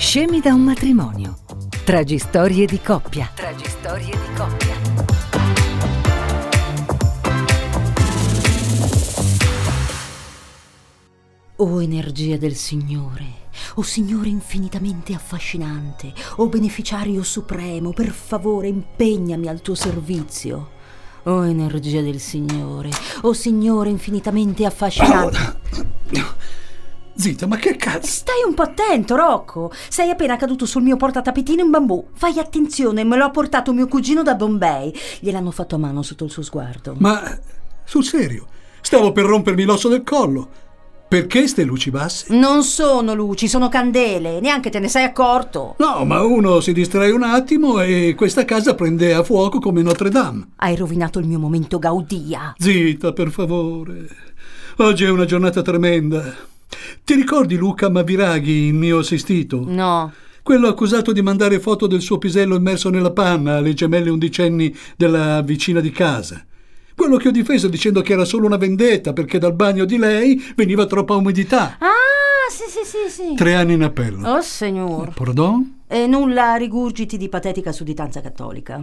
Scemi da un matrimonio. Tragistorie di coppia. Tragistorie di coppia. O energia del Signore, o Signore infinitamente affascinante, o beneficiario supremo, per favore impegnami al tuo servizio. O energia del Signore, o Signore infinitamente affascinante. Zita, ma che cazzo? Stai un po' attento, Rocco. Sei appena caduto sul mio portatapetino in bambù. Fai attenzione, me l'ha portato mio cugino da Bombay. Gliel'hanno fatto a mano sotto il suo sguardo. Ma sul serio? Stavo per rompermi l'osso del collo. Perché ste luci basse? Non sono luci, sono candele. Neanche te ne sei accorto. No, ma uno si distrae un attimo e questa casa prende a fuoco come Notre Dame. Hai rovinato il mio momento gaudia. Zita, per favore. Oggi è una giornata tremenda. Ti ricordi Luca Maviraghi, il mio assistito? No. Quello accusato di mandare foto del suo pisello immerso nella panna alle gemelle undicenni della vicina di casa. Quello che ho difeso dicendo che era solo una vendetta perché dal bagno di lei veniva troppa umidità. Ah, sì, sì, sì, sì. Tre anni in appello. Oh, signor. Pardon? E nulla rigurgiti di patetica sudditanza cattolica.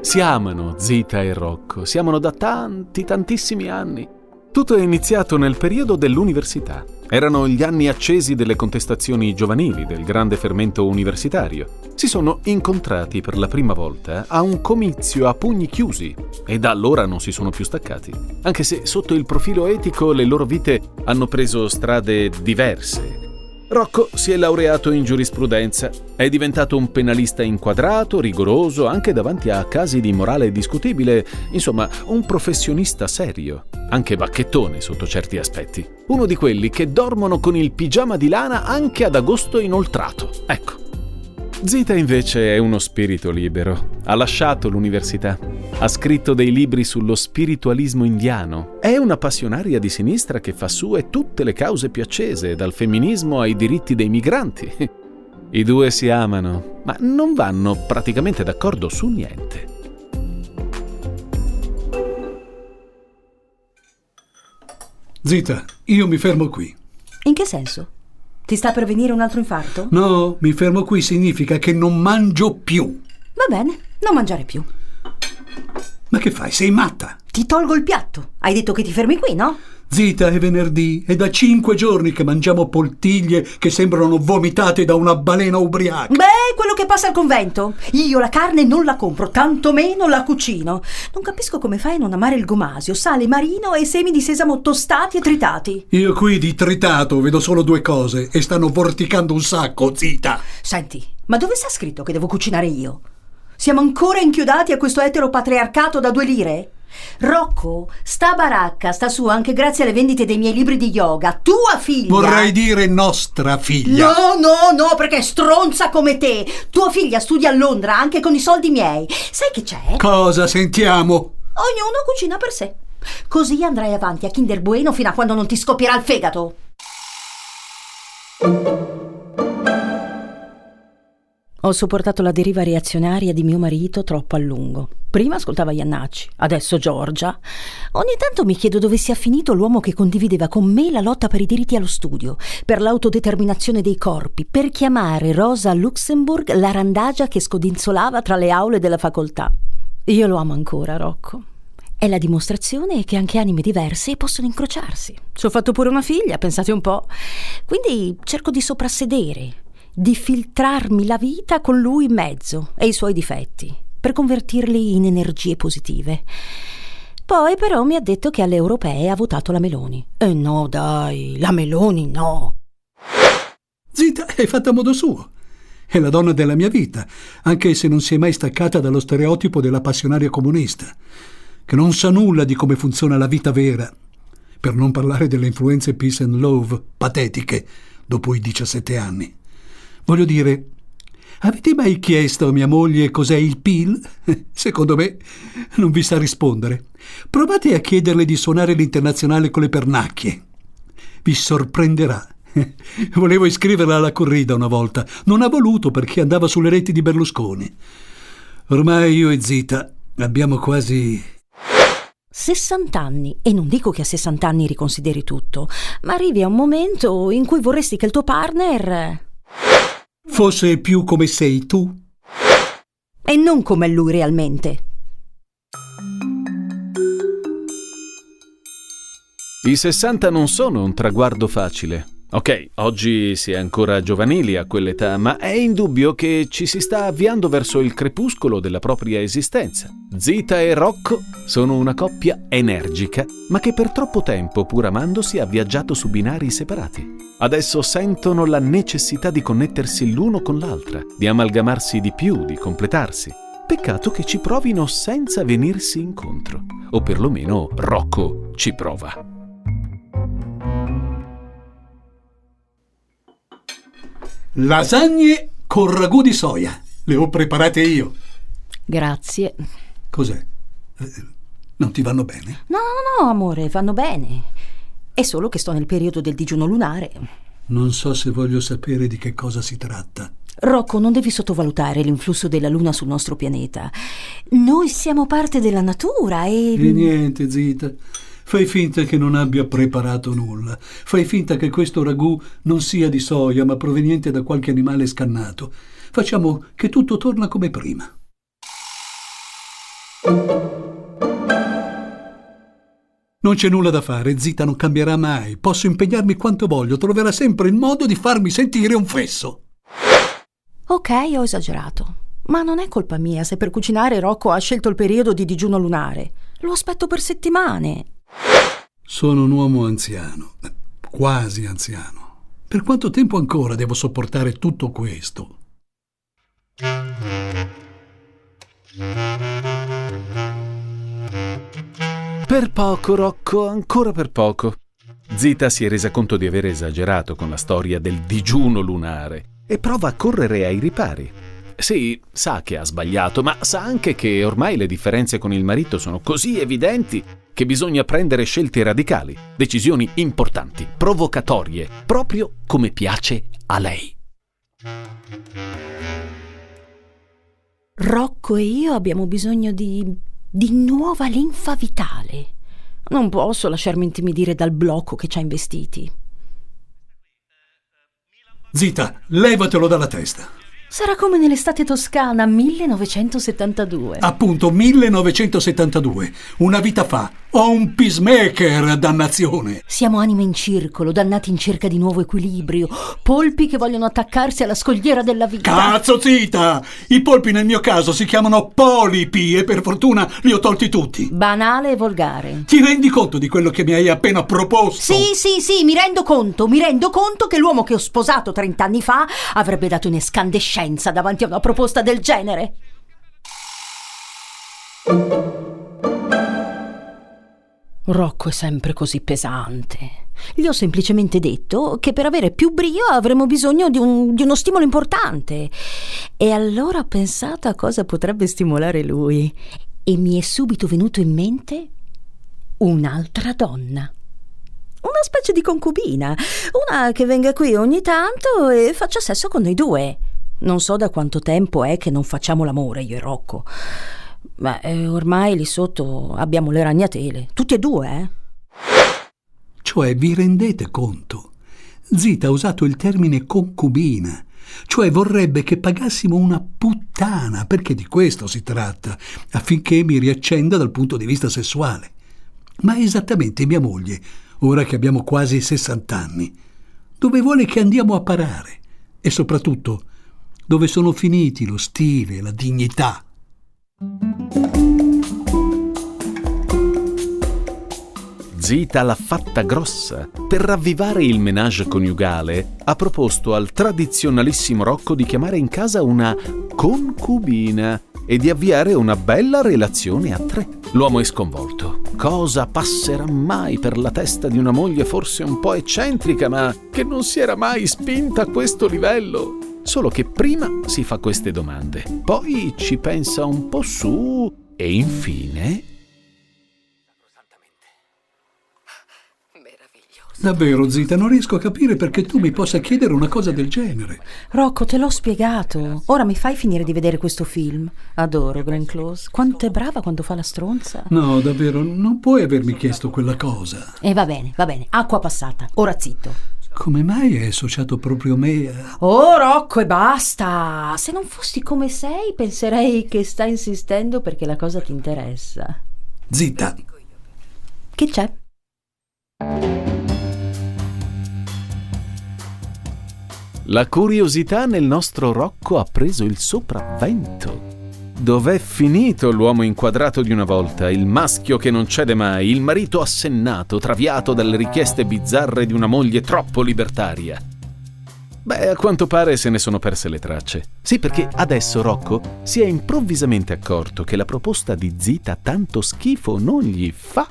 Si amano Zita e Rocco, si amano da tanti, tantissimi anni. Tutto è iniziato nel periodo dell'università. Erano gli anni accesi delle contestazioni giovanili, del grande fermento universitario. Si sono incontrati per la prima volta a un comizio a pugni chiusi e da allora non si sono più staccati. Anche se sotto il profilo etico le loro vite hanno preso strade diverse Rocco si è laureato in giurisprudenza, è diventato un penalista inquadrato, rigoroso, anche davanti a casi di morale discutibile, insomma, un professionista serio, anche bacchettone sotto certi aspetti. Uno di quelli che dormono con il pigiama di lana anche ad agosto inoltrato. Ecco. Zita invece è uno spirito libero. Ha lasciato l'università. Ha scritto dei libri sullo spiritualismo indiano. È una passionaria di sinistra che fa sue tutte le cause più accese, dal femminismo ai diritti dei migranti. I due si amano, ma non vanno praticamente d'accordo su niente. Zita, io mi fermo qui. In che senso? Ti sta per venire un altro infarto? No, mi fermo qui significa che non mangio più. Va bene, non mangiare più. Ma che fai? Sei matta? Ti tolgo il piatto. Hai detto che ti fermi qui, no? Zita, è venerdì. È da cinque giorni che mangiamo poltiglie che sembrano vomitate da una balena ubriaca. Beh, quello che passa al convento. Io la carne non la compro, tantomeno la cucino. Non capisco come fai a non amare il gomasio, sale marino e semi di sesamo tostati e tritati. Io qui di tritato vedo solo due cose e stanno vorticando un sacco, Zita. Senti, ma dove sta scritto che devo cucinare io? Siamo ancora inchiodati a questo eteropatriarcato da due lire? Rocco, sta baracca sta su anche grazie alle vendite dei miei libri di yoga. Tua figlia. Vorrei dire nostra figlia. No, no, no, perché è stronza come te. Tua figlia studia a Londra anche con i soldi miei. Sai che c'è? Cosa sentiamo? Ognuno cucina per sé. Così andrai avanti a Kinder Bueno fino a quando non ti scoppierà il fegato. Ho sopportato la deriva reazionaria di mio marito troppo a lungo. Prima ascoltava Iannacci, adesso Giorgia. Ogni tanto mi chiedo dove sia finito l'uomo che condivideva con me la lotta per i diritti allo studio, per l'autodeterminazione dei corpi, per chiamare Rosa Luxemburg la randagia che scodinzolava tra le aule della facoltà. Io lo amo ancora, Rocco. È la dimostrazione che anche anime diverse possono incrociarsi. Ci ho fatto pure una figlia, pensate un po'. Quindi cerco di soprassedere, di filtrarmi la vita con lui in mezzo e i suoi difetti, per convertirli in energie positive. Poi però mi ha detto che alle europee ha votato la Meloni. E no, dai, la Meloni no. Zita, hai fatto a modo suo. È la donna della mia vita, anche se non si è mai staccata dallo stereotipo della passionaria comunista, che non sa nulla di come funziona la vita vera. per non parlare delle influenze peace and love patetiche dopo i 17 anni. Voglio dire, avete mai chiesto a mia moglie cos'è il PIL? Secondo me non vi sa rispondere. Provate a chiederle di suonare l'internazionale con le pernacchie. Vi sorprenderà. Volevo iscriverla alla corrida una volta. Non ha voluto perché andava sulle reti di Berlusconi. Ormai io e Zita abbiamo quasi 60 anni, e non dico che a 60 anni riconsideri tutto, ma arrivi a un momento in cui vorresti che il tuo partner... fosse più come sei tu. E non come lui realmente. I 60 non sono un traguardo facile. Ok, oggi si è ancora giovanili a quell'età, ma è indubbio che ci si sta avviando verso il crepuscolo della propria esistenza. Zita e Rocco sono una coppia energica, ma che per troppo tempo, pur amandosi, ha viaggiato su binari separati. Adesso sentono la necessità di connettersi l'uno con l'altra, di amalgamarsi di più, di completarsi. Peccato che ci provino senza venirsi incontro, o perlomeno Rocco ci prova. Lasagne con ragù di soia. Le ho preparate io. Grazie. Cos'è? Eh, Non ti vanno bene? No, no, no, amore, vanno bene. È solo che sto nel periodo del digiuno lunare. Non so se voglio sapere di che cosa si tratta. Rocco, non devi sottovalutare l'influsso della luna sul nostro pianeta. Noi siamo parte della natura e... E niente, Zita. Fai finta che non abbia preparato nulla. Fai finta che questo ragù non sia di soia, ma proveniente da qualche animale scannato. Facciamo che tutto torna come prima. Non c'è nulla da fare, Zita non cambierà mai. Posso impegnarmi quanto voglio, troverà sempre il modo di farmi sentire un fesso. Ok, ho esagerato. Ma non è colpa mia se per cucinare Rocco ha scelto il periodo di digiuno lunare. Lo aspetto per settimane. Sono un uomo anziano, quasi anziano. Per quanto tempo ancora devo sopportare tutto questo? Per poco, Rocco, ancora per poco. Zita si è resa conto di aver esagerato con la storia del digiuno lunare e prova a correre ai ripari. Sì, sa che ha sbagliato, ma sa anche che ormai le differenze con il marito sono così evidenti che bisogna prendere scelte radicali, decisioni importanti, provocatorie, proprio come piace a lei. Rocco e io abbiamo bisogno di. di nuova linfa vitale. Non posso lasciarmi intimidire dal blocco che ci ha investiti. Zita, levatelo dalla testa. Sarà come nell'estate toscana 1972. Appunto, 1972. Una vita fa. Ho un peacemaker, dannazione. Siamo anime in circolo, dannati in cerca di nuovo equilibrio, polpi che vogliono attaccarsi alla scogliera della vita. Cazzo, Zita! I polpi nel mio caso si chiamano polipi e per fortuna li ho tolti tutti. Banale e volgare. Ti rendi conto di quello che mi hai appena proposto? Sì, sì, sì, mi rendo conto, mi rendo conto che l'uomo che ho sposato 30 anni fa avrebbe dato un'escandescenza davanti a una proposta del genere. Rocco è sempre così pesante. Gli ho semplicemente detto che per avere più brio avremo bisogno di, un- di uno stimolo importante. E allora ho pensato a cosa potrebbe stimolare lui. E mi è subito venuto in mente un'altra donna. Una specie di concubina, una che venga qui ogni tanto e faccia sesso con noi due. Non so da quanto tempo è che non facciamo l'amore io e Rocco. Ma eh, ormai lì sotto abbiamo le ragnatele, tutti e due, eh? Cioè, vi rendete conto? Zita ha usato il termine concubina. Cioè vorrebbe che pagassimo una puttana, perché di questo si tratta, affinché mi riaccenda dal punto di vista sessuale. Ma esattamente mia moglie, ora che abbiamo quasi 60 anni. Dove vuole che andiamo a parare? E soprattutto, dove sono finiti lo stile, la dignità? Zita l'ha fatta grossa. Per ravvivare il menage coniugale, ha proposto al tradizionalissimo Rocco di chiamare in casa una concubina e di avviare una bella relazione a tre. L'uomo è sconvolto. Cosa passerà mai per la testa di una moglie forse un po' eccentrica, ma che non si era mai spinta a questo livello? Solo che prima si fa queste domande, poi ci pensa un po' su e infine... Davvero, Zita, non riesco a capire perché tu mi possa chiedere una cosa del genere. Rocco, te l'ho spiegato. Ora mi fai finire di vedere questo film. Adoro Glenn Close. Quanto è brava quando fa la stronza. No, davvero, non puoi avermi chiesto quella cosa. E va bene, va bene. Acqua passata. Ora zitto. Come mai hai associato proprio me a... Oh, Rocco, e basta! Se non fossi come sei, penserei che stai insistendo perché la cosa ti interessa. Zitta! Che c'è? La curiosità nel nostro Rocco ha preso il sopravvento. Dov'è finito l'uomo inquadrato di una volta, il maschio che non cede mai, il marito assennato, traviato dalle richieste bizzarre di una moglie troppo libertaria? Beh, a quanto pare se ne sono perse le tracce. Sì, perché adesso Rocco si è improvvisamente accorto che la proposta di Zita tanto schifo non gli fa.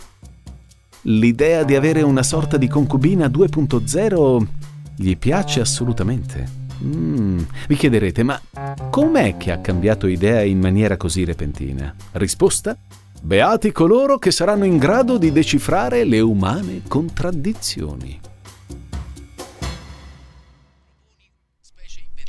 L'idea di avere una sorta di concubina 2.0 gli piace assolutamente. Mm, vi chiederete, ma com'è che ha cambiato idea in maniera così repentina? Risposta? Beati coloro che saranno in grado di decifrare le umane contraddizioni.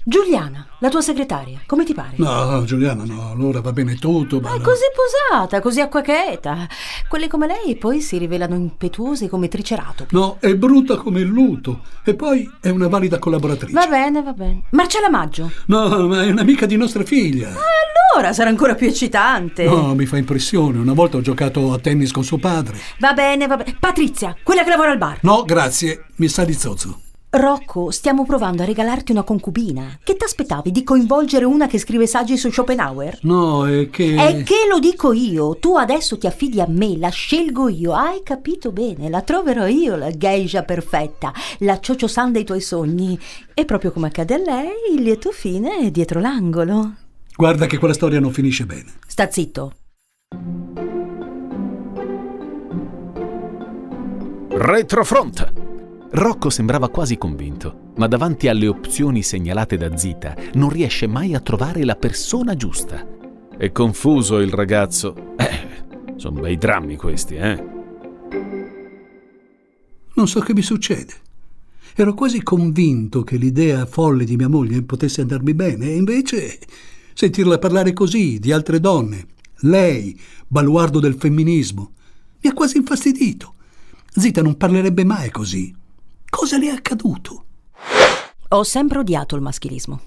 Giuliana, la tua segretaria, come ti pare? No, Giuliana, no, allora va bene tutto, ma... È così posata, così acquacheta. Quelle come lei poi si rivelano impetuose come triceratopi. No, è brutta come il luto. E poi è una valida collaboratrice. Va bene, va bene. Marcella Maggio? No, ma è un'amica di nostra figlia. Allora sarà ancora più eccitante. No, mi fa impressione. Una volta ho giocato a tennis con suo padre. Va bene, va bene. Patrizia, quella che lavora al bar. No, grazie, mi sa di zozzo. Rocco, stiamo provando a regalarti una concubina. Che t'aspettavi di coinvolgere una che scrive saggi su Schopenhauer? No, è che... È che lo dico io. Tu adesso ti affidi a me, la scelgo io. Hai capito bene, la troverò io, la geisha perfetta, la cioccio-san dei tuoi sogni. E proprio come accade a lei, il lieto fine è dietro l'angolo. Guarda che quella storia non finisce bene. Sta zitto. Retrofront! Rocco sembrava quasi convinto, ma davanti alle opzioni segnalate da Zita non riesce mai a trovare la persona giusta. È confuso il ragazzo. Eh, sono bei drammi questi, eh? Non so che mi succede. Ero quasi convinto che l'idea folle di mia moglie potesse andarmi bene, e invece sentirla parlare così di altre donne, lei, baluardo del femminismo, mi ha quasi infastidito. Zita non parlerebbe mai così. Cosa le è accaduto? Ho sempre odiato il maschilismo.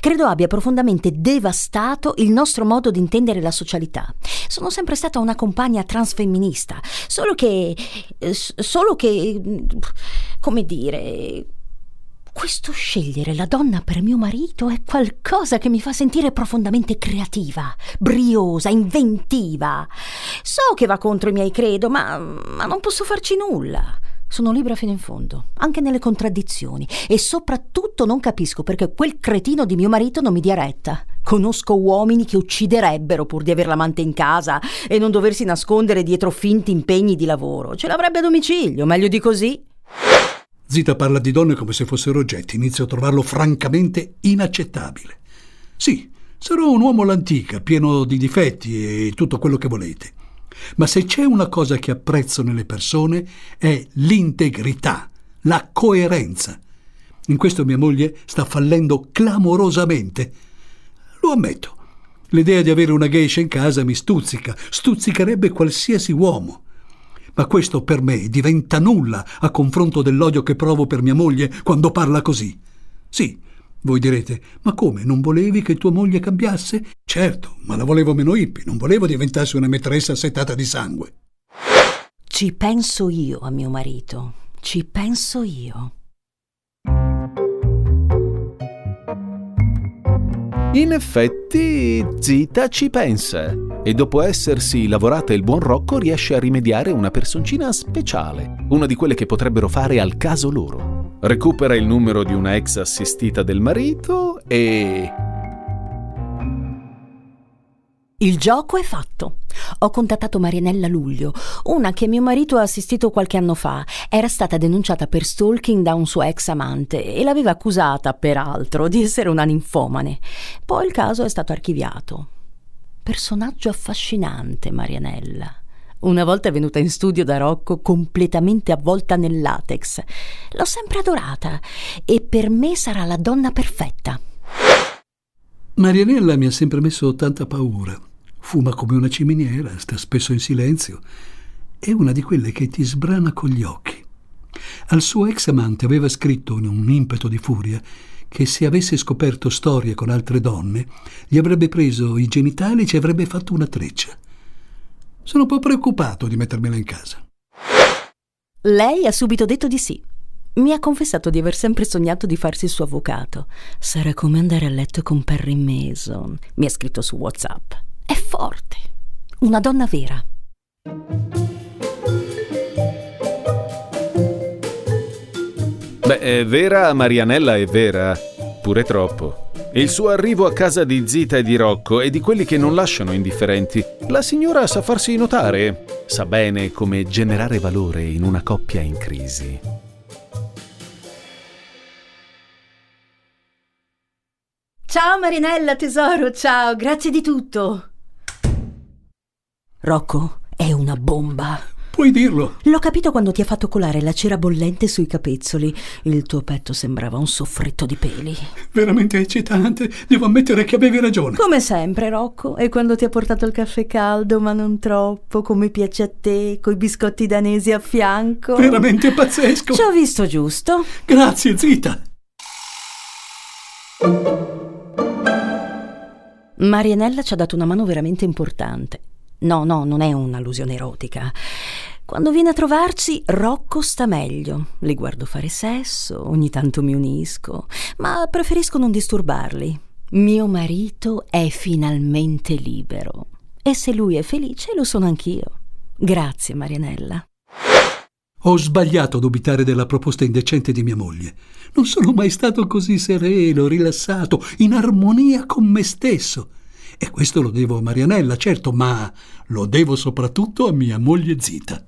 Credo abbia profondamente devastato il nostro modo di intendere la socialità. Sono sempre stata una compagna transfemminista, solo che... solo che... come dire... Questo scegliere la donna per mio marito è qualcosa che mi fa sentire profondamente creativa, briosa, inventiva. So che va contro i miei credo, ma, ma non posso farci nulla. Sono libera fino in fondo, anche nelle contraddizioni, e soprattutto non capisco perché quel cretino di mio marito non mi dia retta. Conosco uomini che ucciderebbero pur di aver l'amante in casa e non doversi nascondere dietro finti impegni di lavoro. Ce l'avrebbe a domicilio, meglio di così. Zita parla di donne come se fossero oggetti. Inizio a trovarlo francamente inaccettabile. Sì, sarò un uomo all'antica, pieno di difetti e tutto quello che volete. Ma se c'è una cosa che apprezzo nelle persone è l'integrità, la coerenza. In questo mia moglie sta fallendo clamorosamente. Lo ammetto. L'idea di avere una geisha in casa mi stuzzica, stuzzicherebbe qualsiasi uomo. Ma questo per me diventa nulla a confronto dell'odio che provo per mia moglie quando parla così. Sì, voi direte, ma come, non volevi che tua moglie cambiasse? Certo, ma la volevo meno hippie, non volevo diventasse una maîtressa setata di sangue. Ci penso io a mio marito, ci penso io. In effetti, Zita ci pensa e dopo essersi lavorata il buon Rocco riesce a rimediare una personcina speciale, una di quelle che potrebbero fare al caso loro recupera il numero di una ex assistita del marito e... Il gioco è fatto. Ho contattato Marianella Luglio, una che mio marito ha assistito qualche anno fa. Era stata denunciata per stalking da un suo ex amante e l'aveva accusata, peraltro, di essere una ninfomane. Poi il caso è stato archiviato. Personaggio affascinante, Marianella. Una volta è venuta in studio da Rocco completamente avvolta nel latex. L'ho sempre adorata e per me sarà la donna perfetta. Marianella mi ha sempre messo tanta paura. Fuma come una ciminiera, sta spesso in silenzio. È una di quelle che ti sbrana con gli occhi. Al suo ex amante aveva scritto in un impeto di furia che se avesse scoperto storie con altre donne, gli avrebbe preso i genitali e ci avrebbe fatto una treccia. Sono un po' preoccupato di mettermela in casa. Lei ha subito detto di sì. Mi ha confessato di aver sempre sognato di farsi il suo avvocato. Sarà come andare a letto con Perry Mason. Mi ha scritto su WhatsApp. È forte. Una donna vera. Beh, è vera, Marianella è vera, pure troppo. Il suo arrivo a casa di Zita e di Rocco è di quelli che non lasciano indifferenti. La signora sa farsi notare, sa bene come generare valore in una coppia in crisi. Ciao Marinella, tesoro, ciao, grazie di tutto. Rocco è una bomba. Puoi dirlo. L'ho capito quando ti ha fatto colare la cera bollente sui capezzoli. Il tuo petto sembrava un soffritto di peli. Veramente eccitante. Devo ammettere che avevi ragione. Come sempre, Rocco. E quando ti ha portato il caffè caldo, ma non troppo, come piace a te, coi biscotti danesi a fianco. Veramente pazzesco. Ci ho visto giusto. Grazie, Zita. Marianella ci ha dato una mano veramente importante. No, no, non è un'allusione erotica. Quando viene a trovarci, Rocco sta meglio. Li guardo fare sesso, ogni tanto mi unisco, ma preferisco non disturbarli. Mio marito è finalmente libero. E se lui è felice, lo sono anch'io. Grazie, Marianella. Ho sbagliato a dubitare della proposta indecente di mia moglie. Non sono mai stato così sereno, rilassato, in armonia con me stesso. E questo lo devo a Marianella, certo, ma lo devo soprattutto a mia moglie Zita.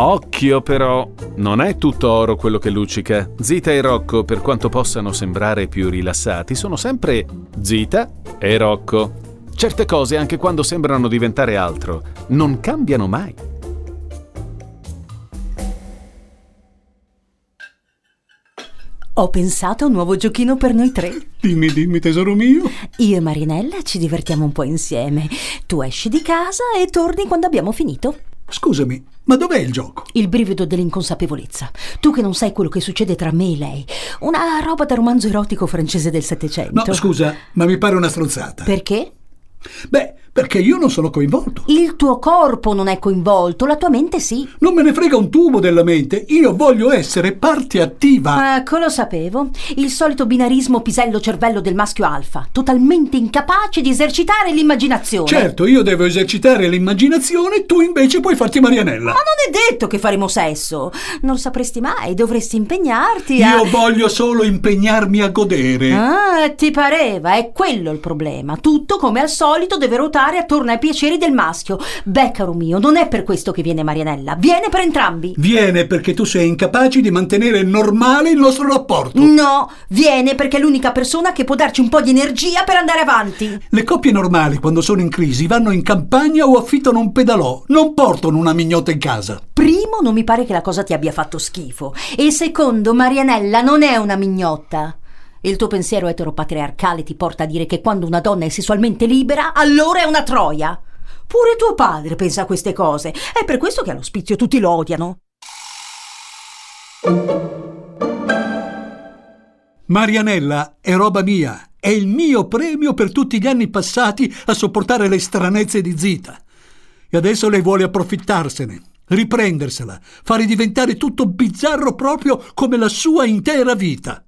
Occhio però, non è tutto oro quello che luccica. Zita e Rocco, per quanto possano sembrare più rilassati, sono sempre Zita e Rocco. Certe cose, anche quando sembrano diventare altro, non cambiano mai. Ho pensato a un nuovo giochino per noi tre. Dimmi, dimmi, tesoro mio. Io e Marinella ci divertiamo un po' insieme. Tu esci di casa e torni quando abbiamo finito. Scusami, ma dov'è il gioco? Il brivido dell'inconsapevolezza. Tu che non sai quello che succede tra me e lei. Una roba da romanzo erotico francese del Settecento. No, scusa, ma mi pare una stronzata. Perché? Beh, perché io non sono coinvolto. Il tuo corpo non è coinvolto, la tua mente sì. Non me ne frega un tubo della mente, io voglio essere parte attiva. Ecco, lo sapevo. Il solito binarismo pisello-cervello del maschio alfa, totalmente incapace di esercitare l'immaginazione. Certo, io devo esercitare l'immaginazione, tu invece puoi farti Marianella. Ma non è detto che faremo sesso. Non sapresti mai, dovresti impegnarti a... Io voglio solo impegnarmi a godere. Ah, ti pareva, è quello il problema. Tutto come al solito deve ruotare attorno ai piaceri del maschio. Beh, caro mio, non è per questo che viene Marianella, viene per entrambi. Viene perché tu sei incapace di mantenere normale il nostro rapporto. No, viene perché è l'unica persona che può darci un po' di energia per andare avanti. Le coppie normali, quando sono in crisi, vanno in campagna o affittano un pedalò, non portano una mignotta in casa. Primo, non mi pare che la cosa ti abbia fatto schifo. E secondo, Marianella non è una mignotta. Il tuo pensiero eteropatriarcale ti porta a dire che quando una donna è sessualmente libera, allora è una troia. Pure tuo padre pensa a queste cose. È per questo che all'ospizio tutti lo odiano. Marianella è roba mia. È il mio premio per tutti gli anni passati a sopportare le stranezze di Zita. E adesso lei vuole approfittarsene, riprendersela, fare diventare tutto bizzarro proprio come la sua intera vita.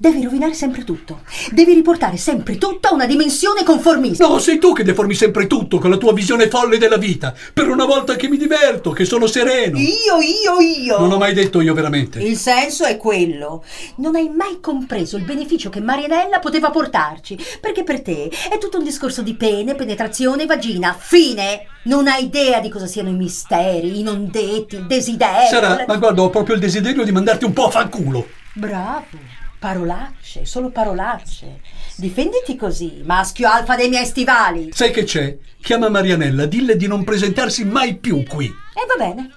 Devi rovinare sempre tutto. Devi riportare sempre tutto a una dimensione conformista. No, sei tu che deformi sempre tutto con la tua visione folle della vita. Per una volta che mi diverto, che sono sereno. Io, io, io. Non ho mai detto io veramente. Il senso è quello. Non hai mai compreso il beneficio che Marianella poteva portarci. Perché per te è tutto un discorso di pene, penetrazione, vagina. Fine. Non hai idea di cosa siano i misteri, i non detti, il desiderio. Sarà, ma guarda, ho proprio il desiderio di mandarti un po' a fanculo. Bravo. Parolacce, solo parolacce. Difenditi così, maschio alfa dei miei stivali. Sai che c'è? Chiama Marianella, dille di non presentarsi mai più qui. E eh, va bene.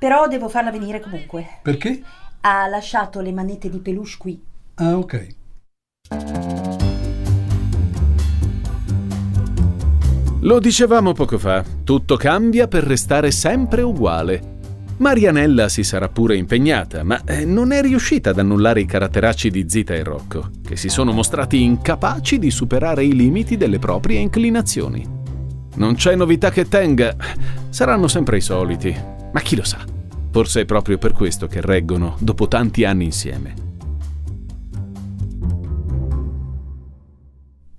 Però devo farla venire comunque. Perché? Ha lasciato le manette di peluche qui. Ah, ok. Lo dicevamo poco fa, tutto cambia per restare sempre uguale. Marianella si sarà pure impegnata, ma eh, non è riuscita ad annullare i caratteracci di Zita e Rocco, che si sono mostrati incapaci di superare i limiti delle proprie inclinazioni. Non c'è novità che tenga, saranno sempre i soliti, ma chi lo sa, forse è proprio per questo che reggono dopo tanti anni insieme.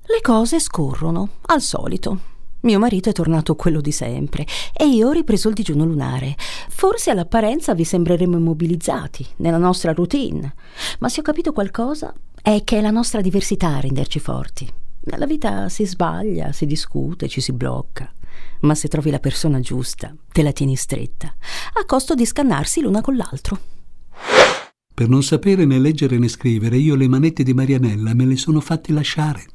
Le cose scorrono, al solito. Mio marito è tornato quello di sempre e io ho ripreso il digiuno lunare. Forse all'apparenza vi sembreremo immobilizzati nella nostra routine, ma se ho capito qualcosa è che è la nostra diversità a renderci forti. Nella vita si sbaglia, si discute, ci si blocca, ma se trovi la persona giusta, te la tieni stretta, a costo di scannarsi l'una con l'altro. Per non sapere né leggere né scrivere, io le manette di Marianella me le sono fatte lasciare.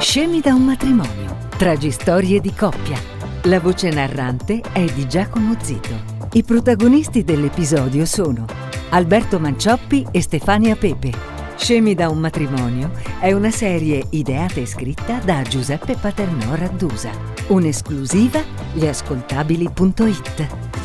Scemi da un matrimonio. Tragistorie di coppia. La voce narrante è di Giacomo Zito. I protagonisti dell'episodio sono Alberto Mancioppi e Stefania Pepe. Scemi da un matrimonio è una serie ideata e scritta da Giuseppe Paternò Raddusa. Un'esclusiva gliascoltabili.it.